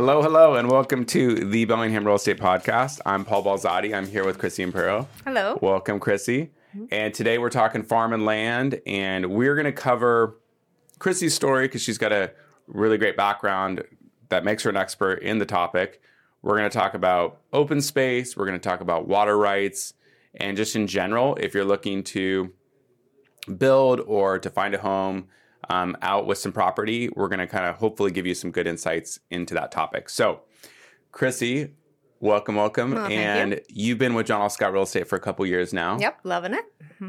Hello, hello, and welcome to the Bellingham Real Estate Podcast. I'm Paul Balzotti. I'm here with Crissy Impero. Hello. Welcome, Crissy. Mm-hmm. And today we're talking farm and land, and we're going to cover Crissy's story because she's got a really great background that makes her an expert in the topic. We're going to talk about open space, we're going to talk about water rights, and just in general, if you're looking to build or to find a home um, out with some property, we're going to kind of hopefully give you some good insights into that topic. So, Crissy, welcome, welcome. Well, and you. have been with John L. Scott Real Estate for a couple years now. Yep, loving it.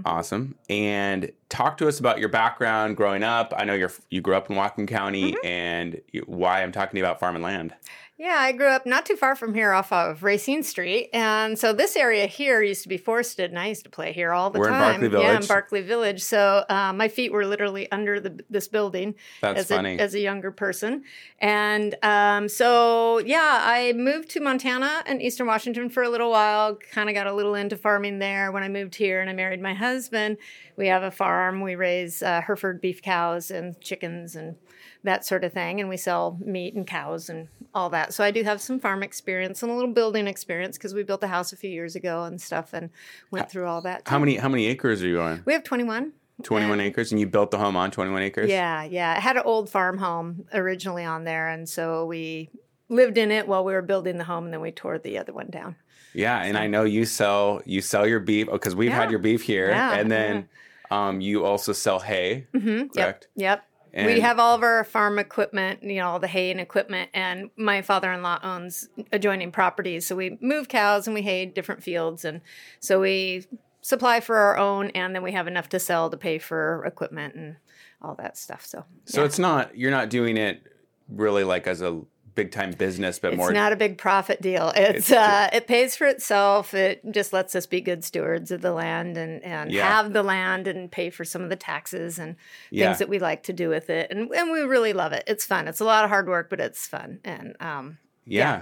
Awesome. And talk to us about your background growing up. I know you're you grew up in Whatcom County Mm-hmm. and you- why I'm talking to you about farm and land. Yeah, I grew up not too far from here off of Racine Street. And so this area here used to be forested, and I used to play here all the We're in time. Yeah, in. Barkley Village. So uh, my feet were literally under the, this building That's as, funny. A, as a younger person. And um, so, yeah, I moved to Montana and Eastern Washington for a little while, kind of got a little into farming there when I moved here and I married my husband. We have a farm. We raise uh, Hereford beef cows and chickens and that sort of thing. And we sell meat and cows and all that. So I do have some farm experience and a little building experience because we built a house a few years ago and stuff and went through all that. How many how many acres are you on? We have 21. 21 And- acres and you built the home on 21 acres? Yeah, yeah. I had an old farm home originally on there, and so we lived in it while we were building the home, and then we tore the other one down. Yeah, and I know you sell you sell your beef because we've had your beef here, Yeah, and then um, you also sell hay. Mm-hmm. Correct. Yep. And- we have all of our farm equipment, you know, all the hay and equipment, and my father-in-law owns adjoining properties, so we move cows and we hay different fields, and so we supply for our own, and then we have enough to sell to pay for equipment and all that stuff. So, So yeah. it's not you're not doing it really like as a big time business, but It's more not a big profit deal. It's, It's- uh, it pays for itself. It just lets us be good stewards of the land and, and Yeah. have the land and pay for some of the taxes and Yeah. things that we like to do with it. And, and we really love it. It's fun. It's a lot of hard work, but it's fun. And um, yeah. yeah,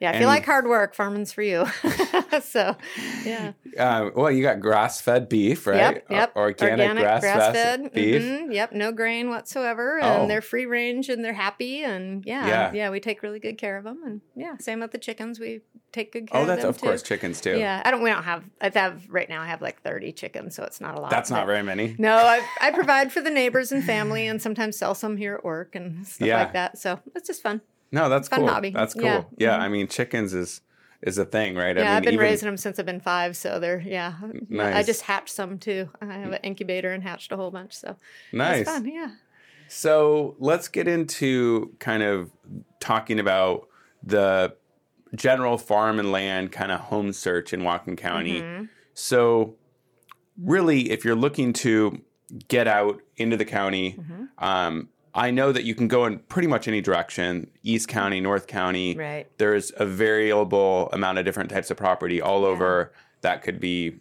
if And- you like hard work, farming's for you. so yeah, Uh, well, you got grass fed beef, right? yep, yep. O- Organic, grass fed beef. mhm, Yep, no grain whatsoever, Oh. and they're free range and they're happy, and yeah, Yeah. yeah, we take really good care of them, and yeah, same with the chickens, we take good care Oh, of that's them of course chickens too. Yeah, I don't. We don't have. I have right now. I have like thirty chickens, so it's not a lot. That's not very many. No, I, I provide for the neighbors and family, and sometimes sell some here at work and stuff Yeah. like that. So it's just fun. No, that's Fun cool. hobby. That's cool. Yeah. Yeah, Mhm. I mean chickens is is a thing, right? Yeah, I mean, I've been even- raising them since I've been five, so they're yeah. Nice. I just hatched some too. I have an incubator and hatched a whole bunch, so Nice. fun. Yeah. So let's get into kind of talking about the general farm and land kind of home search in Whatcom County. Mm-hmm. So, really, if you're looking to get out into the county, Mm-hmm. um, I know that you can go in pretty much any direction East County, North County. Right. There's a variable amount of different types of property all over that could be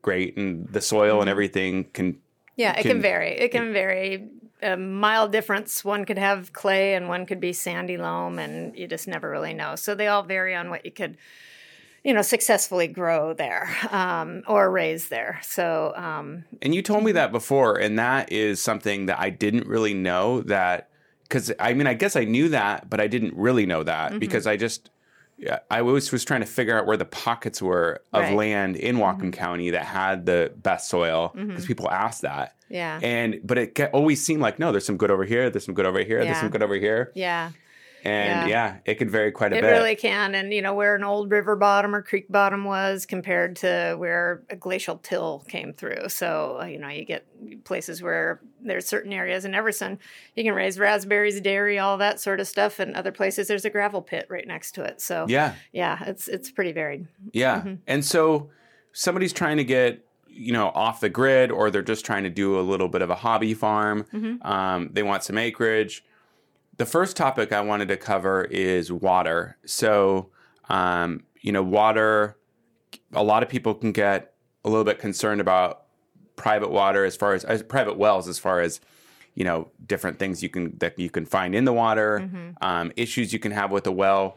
great, and the soil and mm-hmm. everything can. Yeah, it Can- can vary. It can vary. A mild difference. One could have clay, and one could be sandy loam, and you just never really know. So they all vary on what you could, you know, successfully grow there um, or raise there. So um, And you told me that before, and that is something that I didn't really know that because I mean I guess I knew that, but I didn't really know that Mm-hmm. because I just I always was trying to figure out where the pockets were of Right. Mm-hmm. land in Whatcom County that had the best soil because people ask that. yeah, And but it always seemed like no, there's some good over here, there's some good over here, there's some good over here, yeah. And yeah, Yeah. it could vary quite a It bit. It really can. And, you know, where an old river bottom or creek bottom was compared to where a glacial till came through. So, uh, you know, you get places where there's certain areas in Everson, you can raise raspberries, dairy, all that sort of stuff. And other places, there's a gravel pit right next to it. So, yeah, yeah, it's it's pretty varied. Yeah. Mm-hmm. And so somebody's trying to get, you know, off the grid or they're just trying to do a little bit of a hobby farm. Mm-hmm. Um, they want some acreage. The first topic I wanted to cover is water. So, um, you know, water, a lot of people can get a little bit concerned about private water as far as, as private wells, as far as, you know, different things you can that you can find in the water, um, issues you can have with the well.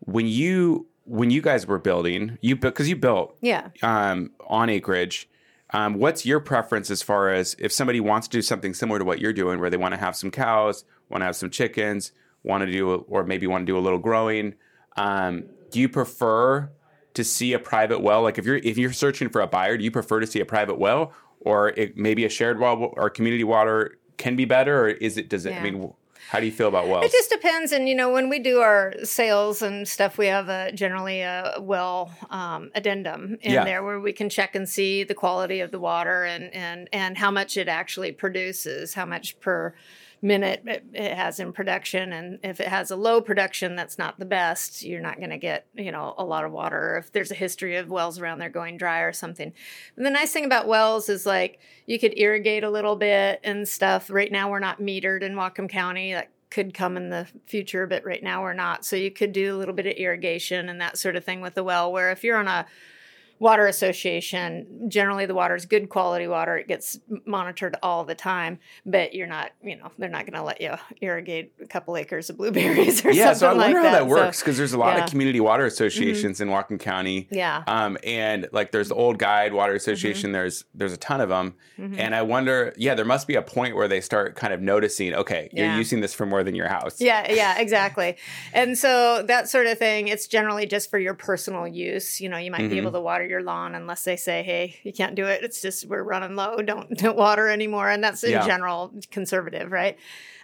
When you when you guys were building, you because you built Yeah. um, on acreage. Um, what's your preference as far as if somebody wants to do something similar to what you're doing, where they want to have some cows, want to have some chickens? want to do, or maybe want to do a little growing. Um, do you prefer to see a private well? Like if you're if you're searching for a buyer, do you prefer to see a private well, or it, maybe a shared well or community water can be better, or is it? Does it? I mean, how do you feel about wells? It just depends, and you know, when we do our sales and stuff, we have a generally a well um, addendum in Yeah. there where we can check and see the quality of the water and and and how much it actually produces, how much per minute it, it has in production, and if it has a low production, that's not the best. You're not going to get you know a lot of water. If there's a history of wells around there going dry or something, and the nice thing about wells is like you could irrigate a little bit and stuff. Right now, we're not metered in Whatcom County. That could come in the future, but right now we're not. So you could do a little bit of irrigation and that sort of thing with the well. Where if you're on a water association, generally the water is good quality water. It gets monitored all the time, but you're not, you know, they're not going to let you irrigate a couple acres of blueberries or yeah, something so I wonder that. how that So, works because there's a lot yeah. Mm-hmm. of community water associations in Whatcom County. yeah. Um, and like there's the old guide water Mm-hmm. association. There's there's a ton of them, and I wonder. Yeah, there must be a point where they start kind of noticing. Okay, you're Yeah. using this for more than your house. Yeah, yeah, exactly. And so that sort of thing, it's generally just for your personal use. You know, you might be able to water your lawn unless they say, "Hey, you can't do it. It's just we're running low. Don't don't water anymore." And that's in Yeah. general conservative, right?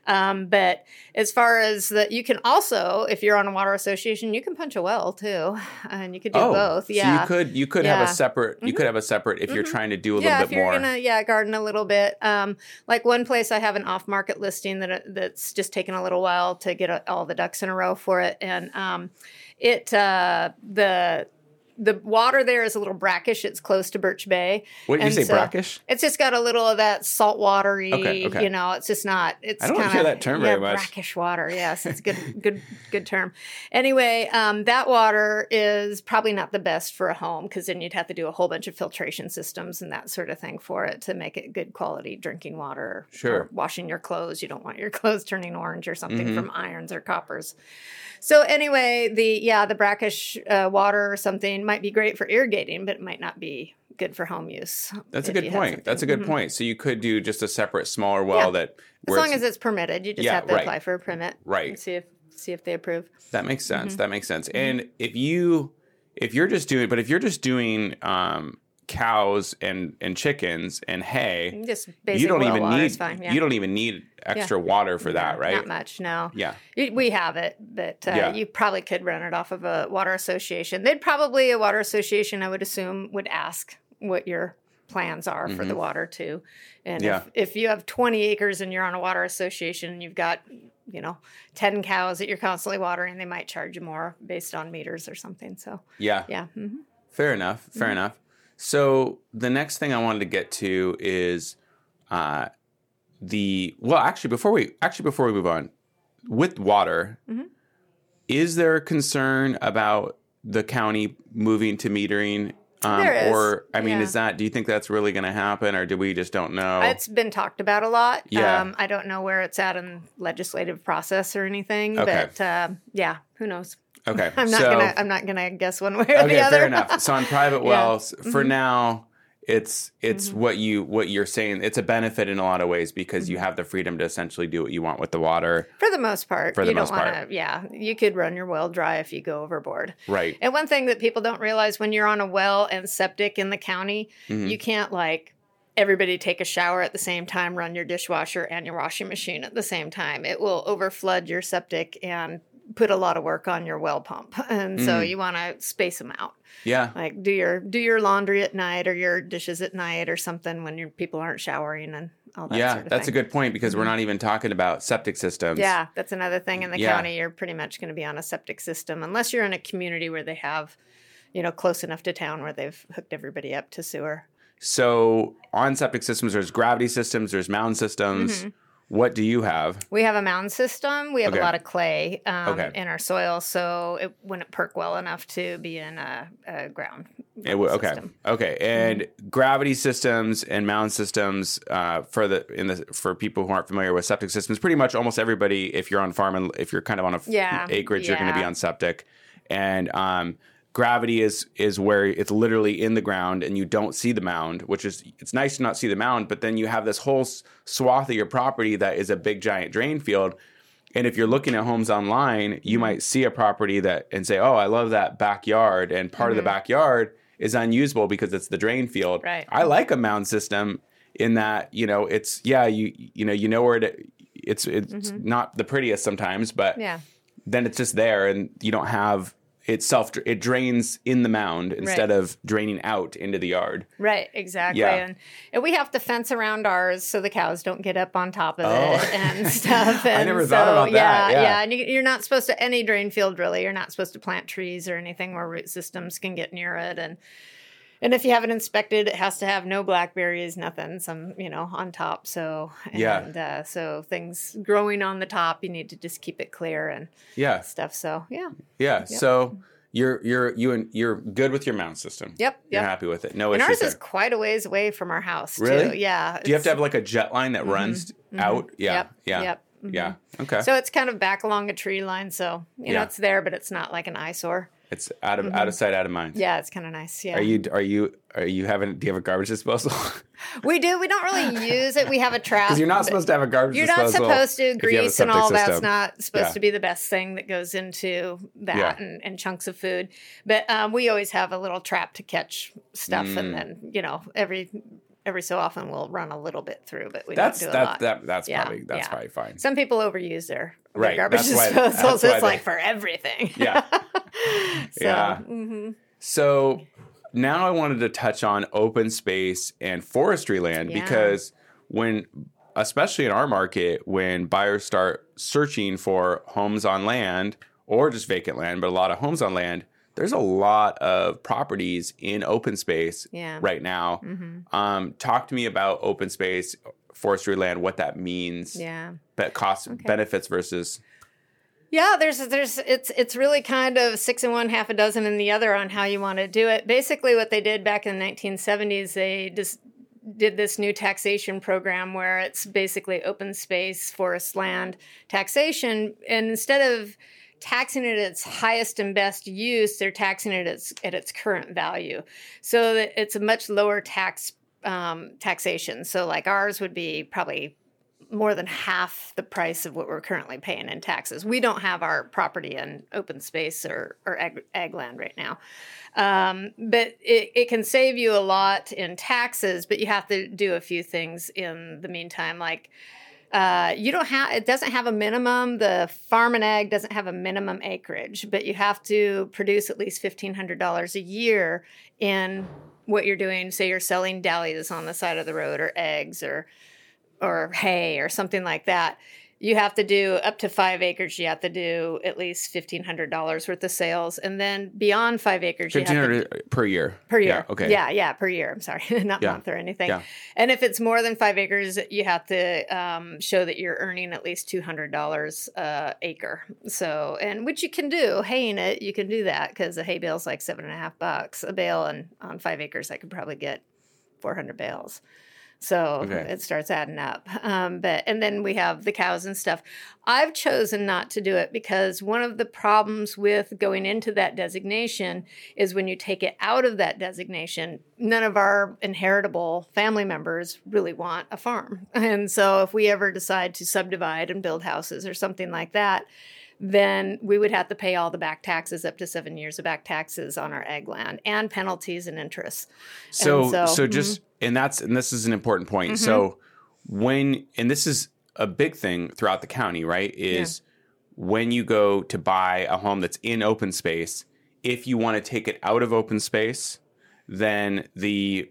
Um, but as far as that, you can also, if you're on a water association, you can punch a well too, and you could do oh, both. So Yeah, you could you could have a separate you could have a separate if you're Mhm. trying to do a yeah, little bit you're more. gonna yeah garden a little bit. Um, like one place I have an off market listing that that's just taken a little while to get a, all the ducks in a row for it, and um, it uh, the the water there is a little brackish. It's close to Birch Bay. what did you say, so- brackish? It's just got a little of that salt watery, Okay, okay. you know, it's just not it's I don't kinda, hear that term yeah, very much. Brackish water, yes. It's a good good good term. Anyway, um, that water is probably not the best for a home because then you'd have to do a whole bunch of filtration systems and that sort of thing for it to make it good quality drinking water. Sure. Or washing your clothes. You don't want your clothes turning orange or something Mhm. from irons or coppers. So anyway, the yeah, the brackish uh, water or something might be great for irrigating, but it might not be good for home use. That's a good point. That's a good Mhm. point. So you could do just a separate smaller well Yeah. that As long as it's permitted, you just Yeah, have to right. apply for a permit. Right. And see if see if they approve. That makes sense. Mm-hmm. That makes sense. And if you if you're just doing but if you're just doing um cows and and chickens and hay, Just basic you don't even water need fine. Yeah. you don't even need extra water for that, No, right? Not much, no. Yeah. We have it, but uh, Yeah. you probably could run it off of a water association. They'd probably a water association, I would assume, would ask what your plans are for the water too. And Mm-hmm. Yeah. if, if you have 20 acres and you're on a water association and you've got, you know, 10 cows that you're constantly watering, they might charge you more based on meters or something. So Yeah. yeah. hmm Fair enough. Fair enough. So the next thing I wanted to get to is uh, the well, actually, before we actually before we move on, with water, Mhm. is there a concern about the county moving to metering? Um, There is, Or I mean, yeah. is that? Do you think that's really going to happen, or do we just don't know? It's been talked about a lot. Yeah. Um, I don't know where it's at in legislative process or anything, Okay. but uh, yeah, who knows? Okay, I'm not so gonna. I'm not gonna guess one way or the okay, other. fair enough. So on private Yeah. wells, for Mhm. now, it's it's Mm-hmm. what you what you're saying. It's a benefit in a lot of ways because Mm-hmm. you have the freedom to essentially do what you want with the water. For the most part, For the you most part. to. Yeah, you could run your well dry if you go overboard. Right. And one thing that people don't realize when you're on a well and septic in the county, Mhm. you can't like everybody take a shower at the same time, run your dishwasher and your washing machine at the same time. It will overflood your septic and put a lot of work on your well pump. And so Mm. you want to space them out. Yeah. Like do your do your laundry at night or your dishes at night or something when your people aren't showering and all that Yeah, sort of that's thing. Mm-hmm. a good point because we're not even talking about septic systems. Yeah, that's another thing in the Yeah. county. You're pretty much going to be on a septic system unless you're in a community where they have, you know, close enough to town where they've hooked everybody up to sewer. So on septic systems, there's gravity systems, there's mound systems. Mm-hmm. What do you have? We have a mound system. We have Okay. a lot of clay um, Okay. in our soil, so it wouldn't perk well enough to be in a, a ground. It okay. system. Okay. And Mm-hmm. gravity systems and mound systems uh, for the in the for people who aren't familiar with septic systems, pretty much almost everybody, if you're on farm and if you're kind of on a Yeah, acreage, you're going to be on septic. And um, gravity is is where it's literally in the ground and you don't see the mound, which is it's nice to not see the mound, but then you have this whole swath of your property that is a big giant drain field. And if you're looking at homes online, Mm-hmm. you might see a property that and say, "Oh, I love that backyard," and part of the backyard is unusable because it's the drain field. Mm-hmm. Right. I like a mound system in that you know it's yeah you you know you know where it it's it's not the prettiest sometimes, but Mm-hmm. Yeah. then it's just there and you don't have it self it drains in the mound instead of draining out into the yard. Right, exactly. Yeah. And, and we have to fence around ours so the cows don't get up on top of Oh. it and stuff. I And never so, thought about that, Yeah, yeah. And you, you're not supposed to, any drain field really, you're not supposed to plant trees or anything where root systems can get near it. And and if you have it inspected, it has to have no blackberries, nothing, some, you know, on top. So, Yeah. uh, so things growing on the top, you need to just keep it clear and Yeah. stuff. So, yeah. Yeah. So you're you're you and you're good with your mound system. Yep. You're Yep. happy with it. No And issues ours there. is quite a ways away from our house, Really? too. Yeah. Do you have to have like a jet line that runs out? Yeah. Mm-hmm. Yep, Yeah. yep, mhm. Yeah. Okay. So it's kind of back along a tree line, so you know it's there, but it's not like an eyesore. It's out of out of sight, out of mind. Mm-hmm. Yeah, it's kind of nice. Yeah, Are you are you are you having do you have a garbage disposal? we do. We don't really use it. We have a trap. Because you're not supposed to have a garbage You're not supposed to. if you have Grease and all that's not supposed Yeah. to be the best thing that goes into that Yeah. and, and chunks of food. But um, we always have a little trap to catch stuff, Mm. and then you know every every so often we'll run a little bit through, but we That's don't do a lot. that that's Yeah, probably that's yeah. probably fine. Some people overuse their, their Right, garbage that's so why it's they- like for everything. Yeah. so, Yeah. mhm. So now I wanted to touch on open space and forestry land Yeah. because when especially in our market when buyers start searching for homes on land or just vacant land but a lot of homes on land there's a lot of properties in open space Yeah. right now um, talk to me about open space forestry land what that means Yeah. but cost benefits versus Yeah, there's there's it's it's really kind of six in one, half a dozen in the other on how you want to do it. Basically, what they did back in the 1970s, they just did this new taxation program where it's basically open space, forest land taxation, and instead of taxing it at its highest and best use, they're taxing it at its, at its current value, so it's a much lower tax um, taxation. So, like ours would be probably more than half the price of what we're currently paying in taxes. We don't have our property in open space or, or ag, ag land right now. Um, but it, it can save you a lot in taxes, but you have to do a few things in the meantime. Like, uh, you don't have, it doesn't have a minimum. The farm and ag doesn't have a minimum acreage, but you have to produce at least $1,500 a year in what you're doing. Say you're selling dahlias on the side of the road or eggs or or hay or something like that. You have to do up to five acres. You have to do at least fifteen hundred dollars worth of sales, and then beyond five acres, you have to per year per year. Yeah, okay. Yeah, yeah, per year. I'm sorry, not Yeah. month or anything. Yeah. And if it's more than five acres, you have to um, show that you're earning at least two hundred dollars a acre. So, and which you can do, haying it, you can do that because a hay bale is like seven and a half bucks a bale, and on five acres, I could probably get four hundred bales. So Okay. it starts adding up. Um, but and then we have the cows and stuff. I've chosen not to do it because one of the problems with going into that designation is when you take it out of that designation, none of our inheritable family members really want a farm. And so if we ever decide to subdivide and build houses or something like that, then we would have to pay all the back taxes up to seven years of back taxes on our ag land and penalties and interest. So, And so, so- mm-hmm. just and that's and this is an important point. So when and this is a big thing throughout the county, right? Is when you go to buy a home that's in open space, if you want to take it out of open space, then the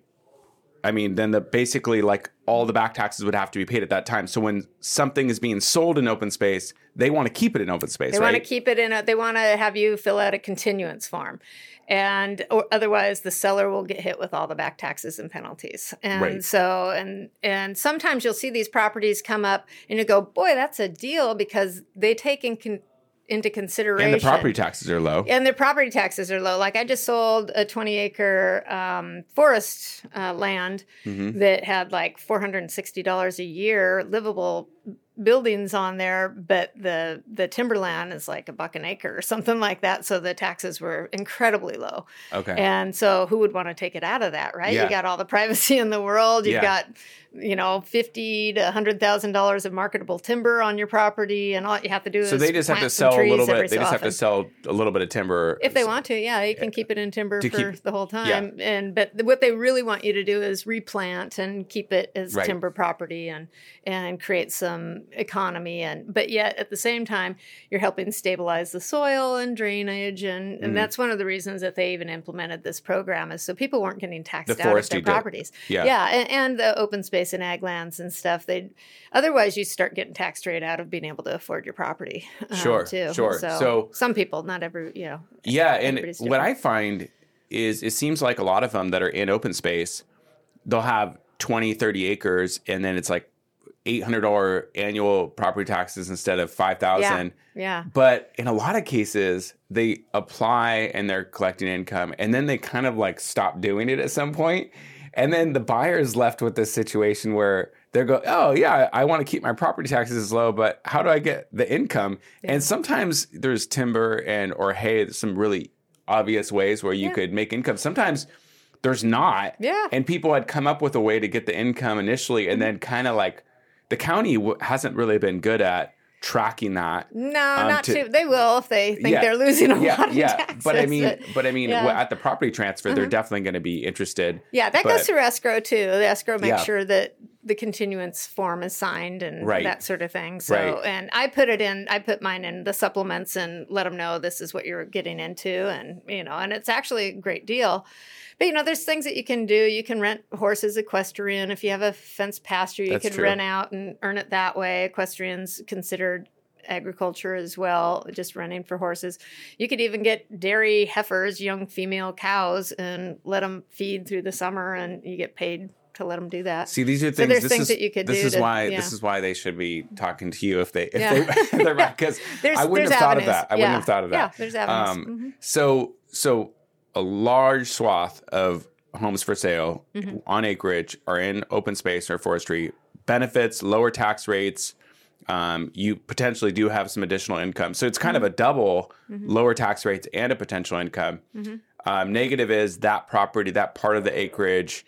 I mean, then the basically like all the back taxes would have to be paid at that time. So when something is being sold in open space, they want to keep it in open space, They right? want to keep it in a, they want to have you fill out a continuance form. And or otherwise the seller will get hit with all the back taxes and penalties. And Right. so and and sometimes you'll see these properties come up and you go, "Boy, that's a deal because they take in con- into consideration and the property taxes are low. and the property taxes are low. Like I just sold a 20 acre um, forest uh, land Mm-hmm. that had like $460 a year livable buildings on there, but the the timberland is like a buck an acre or something like that. So the taxes were incredibly low. Okay. And so who would want to take it out of that, right? Yeah. You got all the privacy in the world. You've Yeah. got, you know, fifty to hundred thousand dollars of marketable timber on your property, and all you have to do so is they just have to sell a little bit. They so just have to sell a little bit of timber If they want to, yeah, you can keep it in timber for keep- the whole time. Yeah. And but what they really want you to do is replant and keep it as Right. timber property and and create some economy. And but yet at the same time, you're helping stabilize the soil and drainage. And, and that's one of the reasons that they even implemented this program is so people weren't getting taxed The out of their did. properties. Yeah. yeah, and, and the open space and ag lands and stuff. They otherwise you start getting taxed right out of being able to afford your property. um, Sure, too. sure. So, So- some people, not every, you know. Yeah, and what I find is it seems like a lot of them that are in open space, they'll have 20, 30 acres and then it's like $800 annual property taxes instead of 5000 Yeah. yeah. But in a lot of cases, they apply and they're collecting income and then they kind of like stop doing it at some point. And then the buyer is left with this situation where they're going, oh, yeah, I want to keep my property taxes low, but how do I get the income? Yeah. And sometimes there's timber and or hay, some really obvious ways where you Yeah. could make income. Sometimes there's not. Yeah. And people had come up with a way to get the income initially and mm-hmm. then kind of like the county w- hasn't really been good at tracking that. No, um, not to- too. They will if they think Yeah. they're losing a yeah, lot of yeah. taxes. But I mean, but I mean, yeah. at the property transfer, they're Mhm. definitely going to be interested. yeah, that but- goes through escrow too. The escrow makes sure that the continuance form is signed and Right. that sort of thing. So, Right. and I put it in. I put mine in the supplements and let them know this is what you're getting into, and you know, and it's actually a great deal. But you know, there's things that you can do. You can rent horses equestrian. If you have a fenced pasture, you That's can true. rent out and earn it that way. Equestrian's considered agriculture as well, just running for horses. You could even get dairy heifers, young female cows, and let them feed through the summer, and you get paid to let them do that. See, these are So things. there's this things is, that you could This do is to- why. yeah. This is why they should be talking to you if they if Yeah. they they're right because There's, I wouldn't there's have thought of that. I wouldn't have thought of that. Yeah, there's avenues. Um, Mhm. So so a large swath of homes for sale Mm-hmm. on acreage are in open space or forestry. Benefits, lower tax rates. Um, you potentially do have some additional income. So it's kind of a double Mm-hmm. lower tax rates and a potential income. Um, negative is that property, that part of the acreage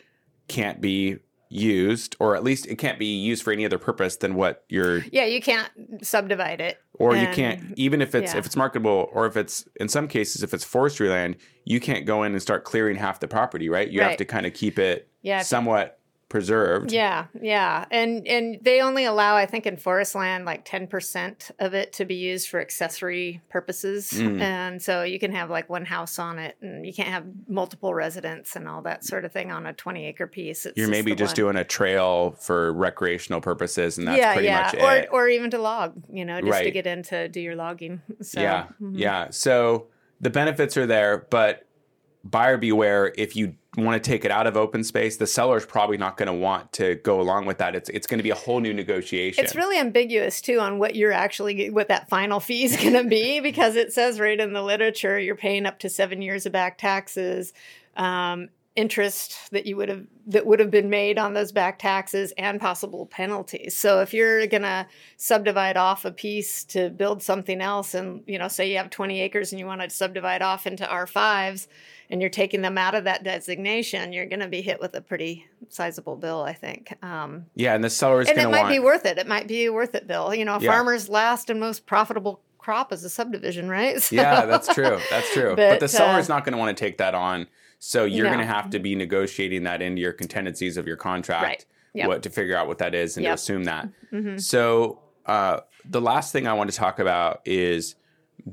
can't be used, or at least it can't be used for any other purpose than what you're Yeah, you can't subdivide it. Or you can't even if it's yeah. if it's marketable or if it's in some cases if it's forestry land you can't go in and start clearing half the property right you have to kind of keep it Yeah. somewhat preserved Yeah, yeah, and and they only allow, I think, in forest land, like ten percent of it to be used for accessory purposes, Mm. and so you can have like one house on it, and you can't have multiple residents and all that sort of thing on a twenty acre piece. It's you're maybe just one. doing a trail for recreational purposes and that's yeah, pretty yeah, much or it or even to log, you know, just to get in to do your logging. So, yeah mhm. yeah so the benefits are there but buyer beware if you want to take it out of open space the seller's probably not going to want to go along with that. It's it's going to be a whole new negotiation. It's really ambiguous too on what you're actually what that final fee is going to be because it says right in the literature you're paying up to seven years of back taxes, um, interest that you would have that would have been made on those back taxes, and possible penalties. So if you're going to subdivide off a piece to build something else, and you know, say you have 20 acres and you want to subdivide off into R5s. And you're taking them out of that designation, you're going to be hit with a pretty sizable bill, I think. Um, yeah and the seller's and going it might want be worth it. It might be worth it, Bill. You know, a Yeah. farmer's last and most profitable crop is a subdivision, right? So- yeah, that's true. That's true. But, But, the seller's uh, not going to want to take that on. So you're No. going to have to be negotiating that into your contingencies of your contract, Right. Yep. what to figure out what that is and to assume that. Mhm. So uh, the last thing I want to talk about is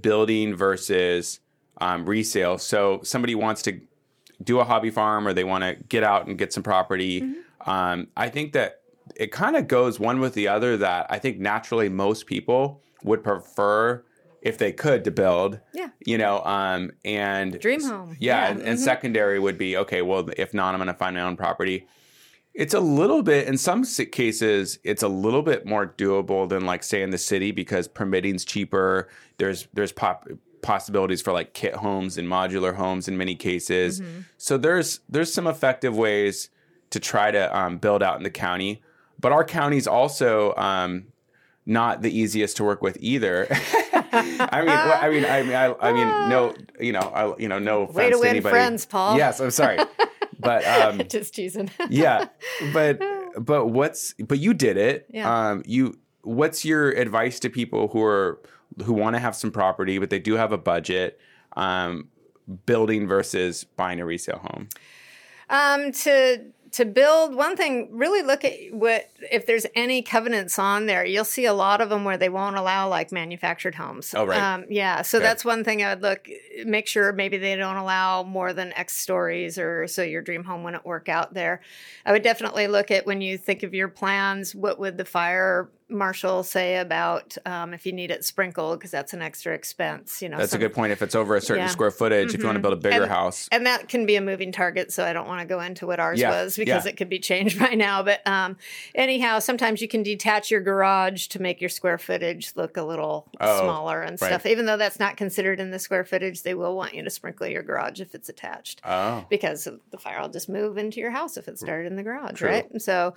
building versus um, resale. So somebody wants to do a hobby farm or they want to get out and get some property. Mm-hmm. Um, I think that it kind of goes one with the other. That I think naturally most people would prefer if they could to build. Yeah. You know, um, and Dream home. Yeah, Yeah, and, and mhm. secondary would be okay. Well, if not, I'm going to find my own property. It's a little bit in some cases. It's a little bit more doable than like say in the city because permitting's cheaper. There's there's pop, possibilities for like kit homes and modular homes in many cases. Mm-hmm. So there's there's some effective ways to try to um, build out in the county. But our county's also um, not the easiest to work with either. I mean, well, I mean, I mean, I, I mean, no, you know, I, you know, no offense Way to win anybody. friends, Paul. Yes, I'm sorry, but um, Just teasing. yeah, but but what's but you did it. Yeah. Um, you what's your advice to people who are who want to have some property but they do have a budget? Um, building versus buying a resale home. Um, to to build one thing, really look at what if there's any covenants on there. You'll see a lot of them where they won't allow like manufactured homes. Oh, right. Um, yeah, so that's one thing I would look. Make sure maybe they don't allow more than X stories, or so your dream home wouldn't work out there. I would definitely look at when you think of your plans. What would the fire marshal say about um, if you need it sprinkled because that's an extra expense? You know, That's a good point. If it's over a certain Yeah. square footage, if you want to Mhm. build a bigger And- house, and that can be a moving target so i don't want to go into what ours Yeah, was because yeah. it could be changed by now but um, anyhow sometimes you can detach your garage to make your square footage look a little Oh, smaller and right. stuff even though that's not considered in the square footage they will want you to sprinkle your garage if it's attached oh, because the fire will just move into your house if it started in the garage, True. right? So,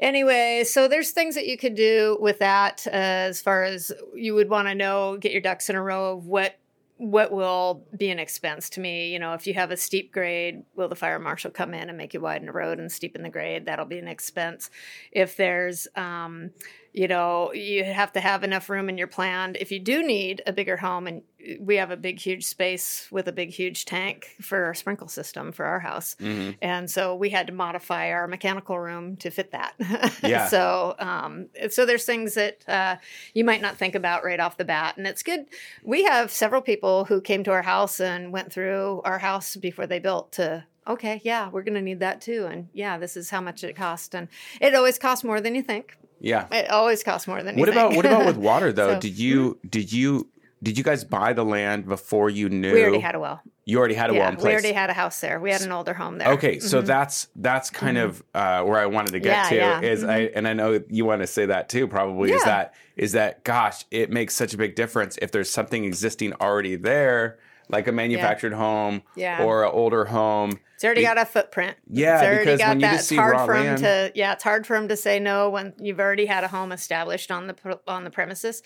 anyway, so there's things that you could do with that uh, as far as you would want to know, get your ducks in a row of what what will be an expense to me. You know, if you have a steep grade, will the fire marshal come in and make you widen the road and steepen the grade? That'll be an expense. If there's um, you know, you have to have enough room in your plan. If you do need a bigger home, and we have a big, huge space with a big, huge tank for our sprinkle system for our house, hmm and so we had to modify our mechanical room to fit that. Yeah. so, um, so there's things that uh, you might not think about right off the bat, and it's good. We have several people who came to our house and went through our house before they built to. Okay, yeah, we're going to need that too, and yeah, this is how much it costs. and it always costs more than you think. yeah. It always costs more than you What about think. what about with water though? So- did you did you did you guys buy the land before you knew? we already had a well. you already had a well yeah, in we already had a house there. We had an older home there. Okay, so Mhm. that's that's kind of uh, where I wanted to get Yeah, to yeah, is I and I know you want to say that too. Probably is that is that gosh, it makes such a big difference if there's something existing already there, like a manufactured home Yeah. or an older home. It's already Be- got a footprint. Yeah, it's already because got when you that. just It's see hard raw for him to. Yeah, it's hard for him to say no when you've already had a home established on the on the premises.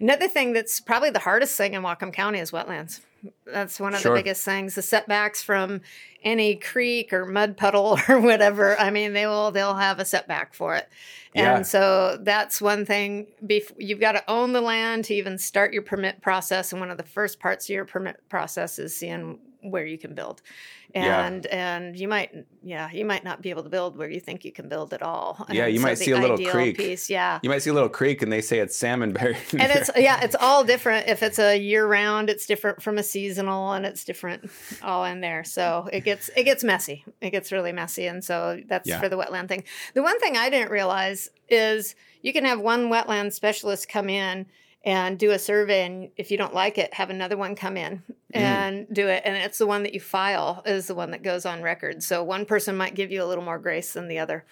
Another thing that's probably the hardest thing in Whatcom County is wetlands. That's one of Sure. the biggest things. The setbacks from any creek or mud puddle or whatever. I mean, they will they'll have a setback for it. Yeah. And so that's one thing. Bef- you've got to own the land to even start your permit process. And one of the first parts of your permit process is seeing where you can build. Yeah. And and you might yeah you might not be able to build where you think you can build at all. Yeah, And you so might see a little creek. piece. Yeah. You might see a little creek and they say it's salmon in And it's yeah, it's all different. If it's a year round, it's different from a seasonal, and it's different all in there. So it gets it gets messy. It gets really messy, and so that's Yeah. for the wetland thing. The one thing I didn't realize is you can have one wetland specialist come in and do a survey, and if you don't like it, have another one come in Mm. and do it. And it's the one that you file is the one that goes on record. So one person might give you a little more grace than the other.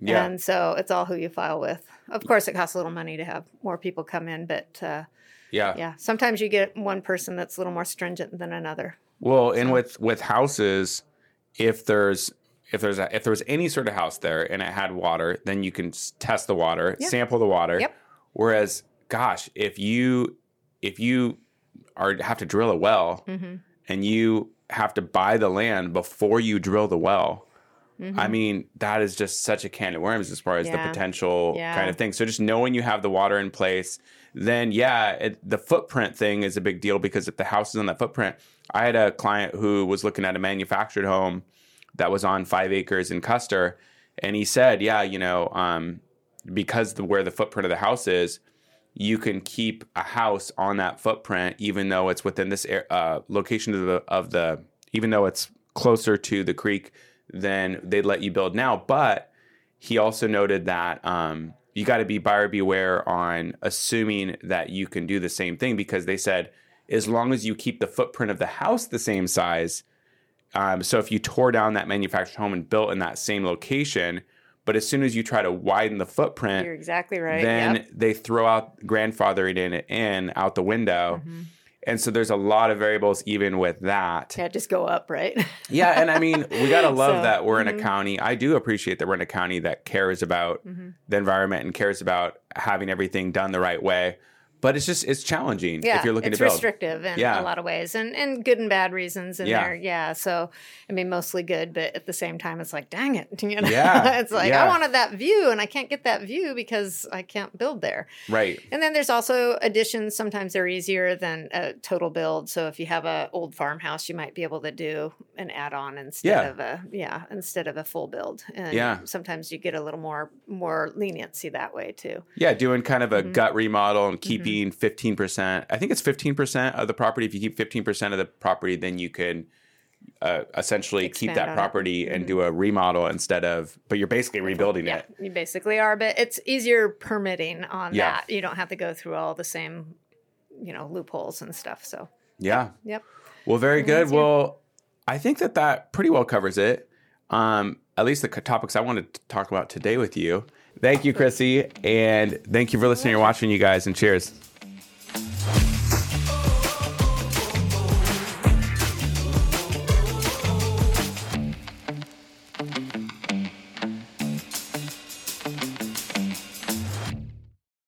yeah. And so it's all who you file with. Of course, it costs a little money to have more people come in, but uh, yeah. yeah, sometimes you get one person that's a little more stringent than another. Well, and with with houses, if there's if there's a, if there was any sort of house there and it had water, then you can test the water, Yeah. sample the water. Yep. Whereas, gosh, if you if you are have to drill a well Mm-hmm. and you have to buy the land before you drill the well, I mean that is just such a can of worms as far as the Mm-hmm. Potential Yeah. kind of thing. So just knowing you have the water in place, then yeah, it, the footprint thing is a big deal because if the house is on that footprint, I had a client who was looking at a manufactured home that was on five acres in Custer, and he said, yeah, you know, um, because the where the footprint of the house is, you can keep a house on that footprint even though it's within this air- uh, location of the of the even though it's closer to the creek than they'd let you build now. But he also noted that um, you got to be buyer beware on assuming that you can do the same thing because they said as long as you keep the footprint of the house the same size. Um, so if you tore down that manufactured home and built in that same location, but as soon as you try to widen the footprint, You're exactly right. then Yep. they throw out grandfathering in it in out the window Mm-hmm. And so there's a lot of variables even with that. Yeah, just go up, right? Yeah, and I mean, we got to love So, that we're in mhm. a county. I do appreciate that we're in a county that cares about Mm-hmm. the environment and cares about having everything done the right way. But it's just it's challenging yeah, if you're looking to build. restrictive in Yeah. a lot of ways, and and good and bad reasons in Yeah. there. Yeah, so I mean, mostly good, but at the same time, it's like, dang it, you know? Yeah, it's like yeah. I wanted that view, and I can't get that view because I can't build there. Right. And then there's also additions. Sometimes they're easier than a total build. So if you have a old farmhouse, you might be able to do an add-on instead of a yeah instead of a full build. And Yeah. sometimes you get a little more more leniency that way too. Yeah, doing kind of a Mm-hmm. gut remodel and keeping 15%. I think it's 15% of the property. If you keep 15% of the property, then you can uh, essentially keep that on it. property and Mhm. do a remodel instead of, but you're basically rebuilding Yeah, it. you basically are, but it's easier permitting on Yeah. that. You don't have to go through all the same, you know, loopholes and stuff. So, Yeah. yep. Well, very Mhm, good. Well, I think that that pretty well covers it. Um, at least the topics I wanted to talk about today with you. Thank you, Crissy. And thank you for listening or watching, you guys, and cheers.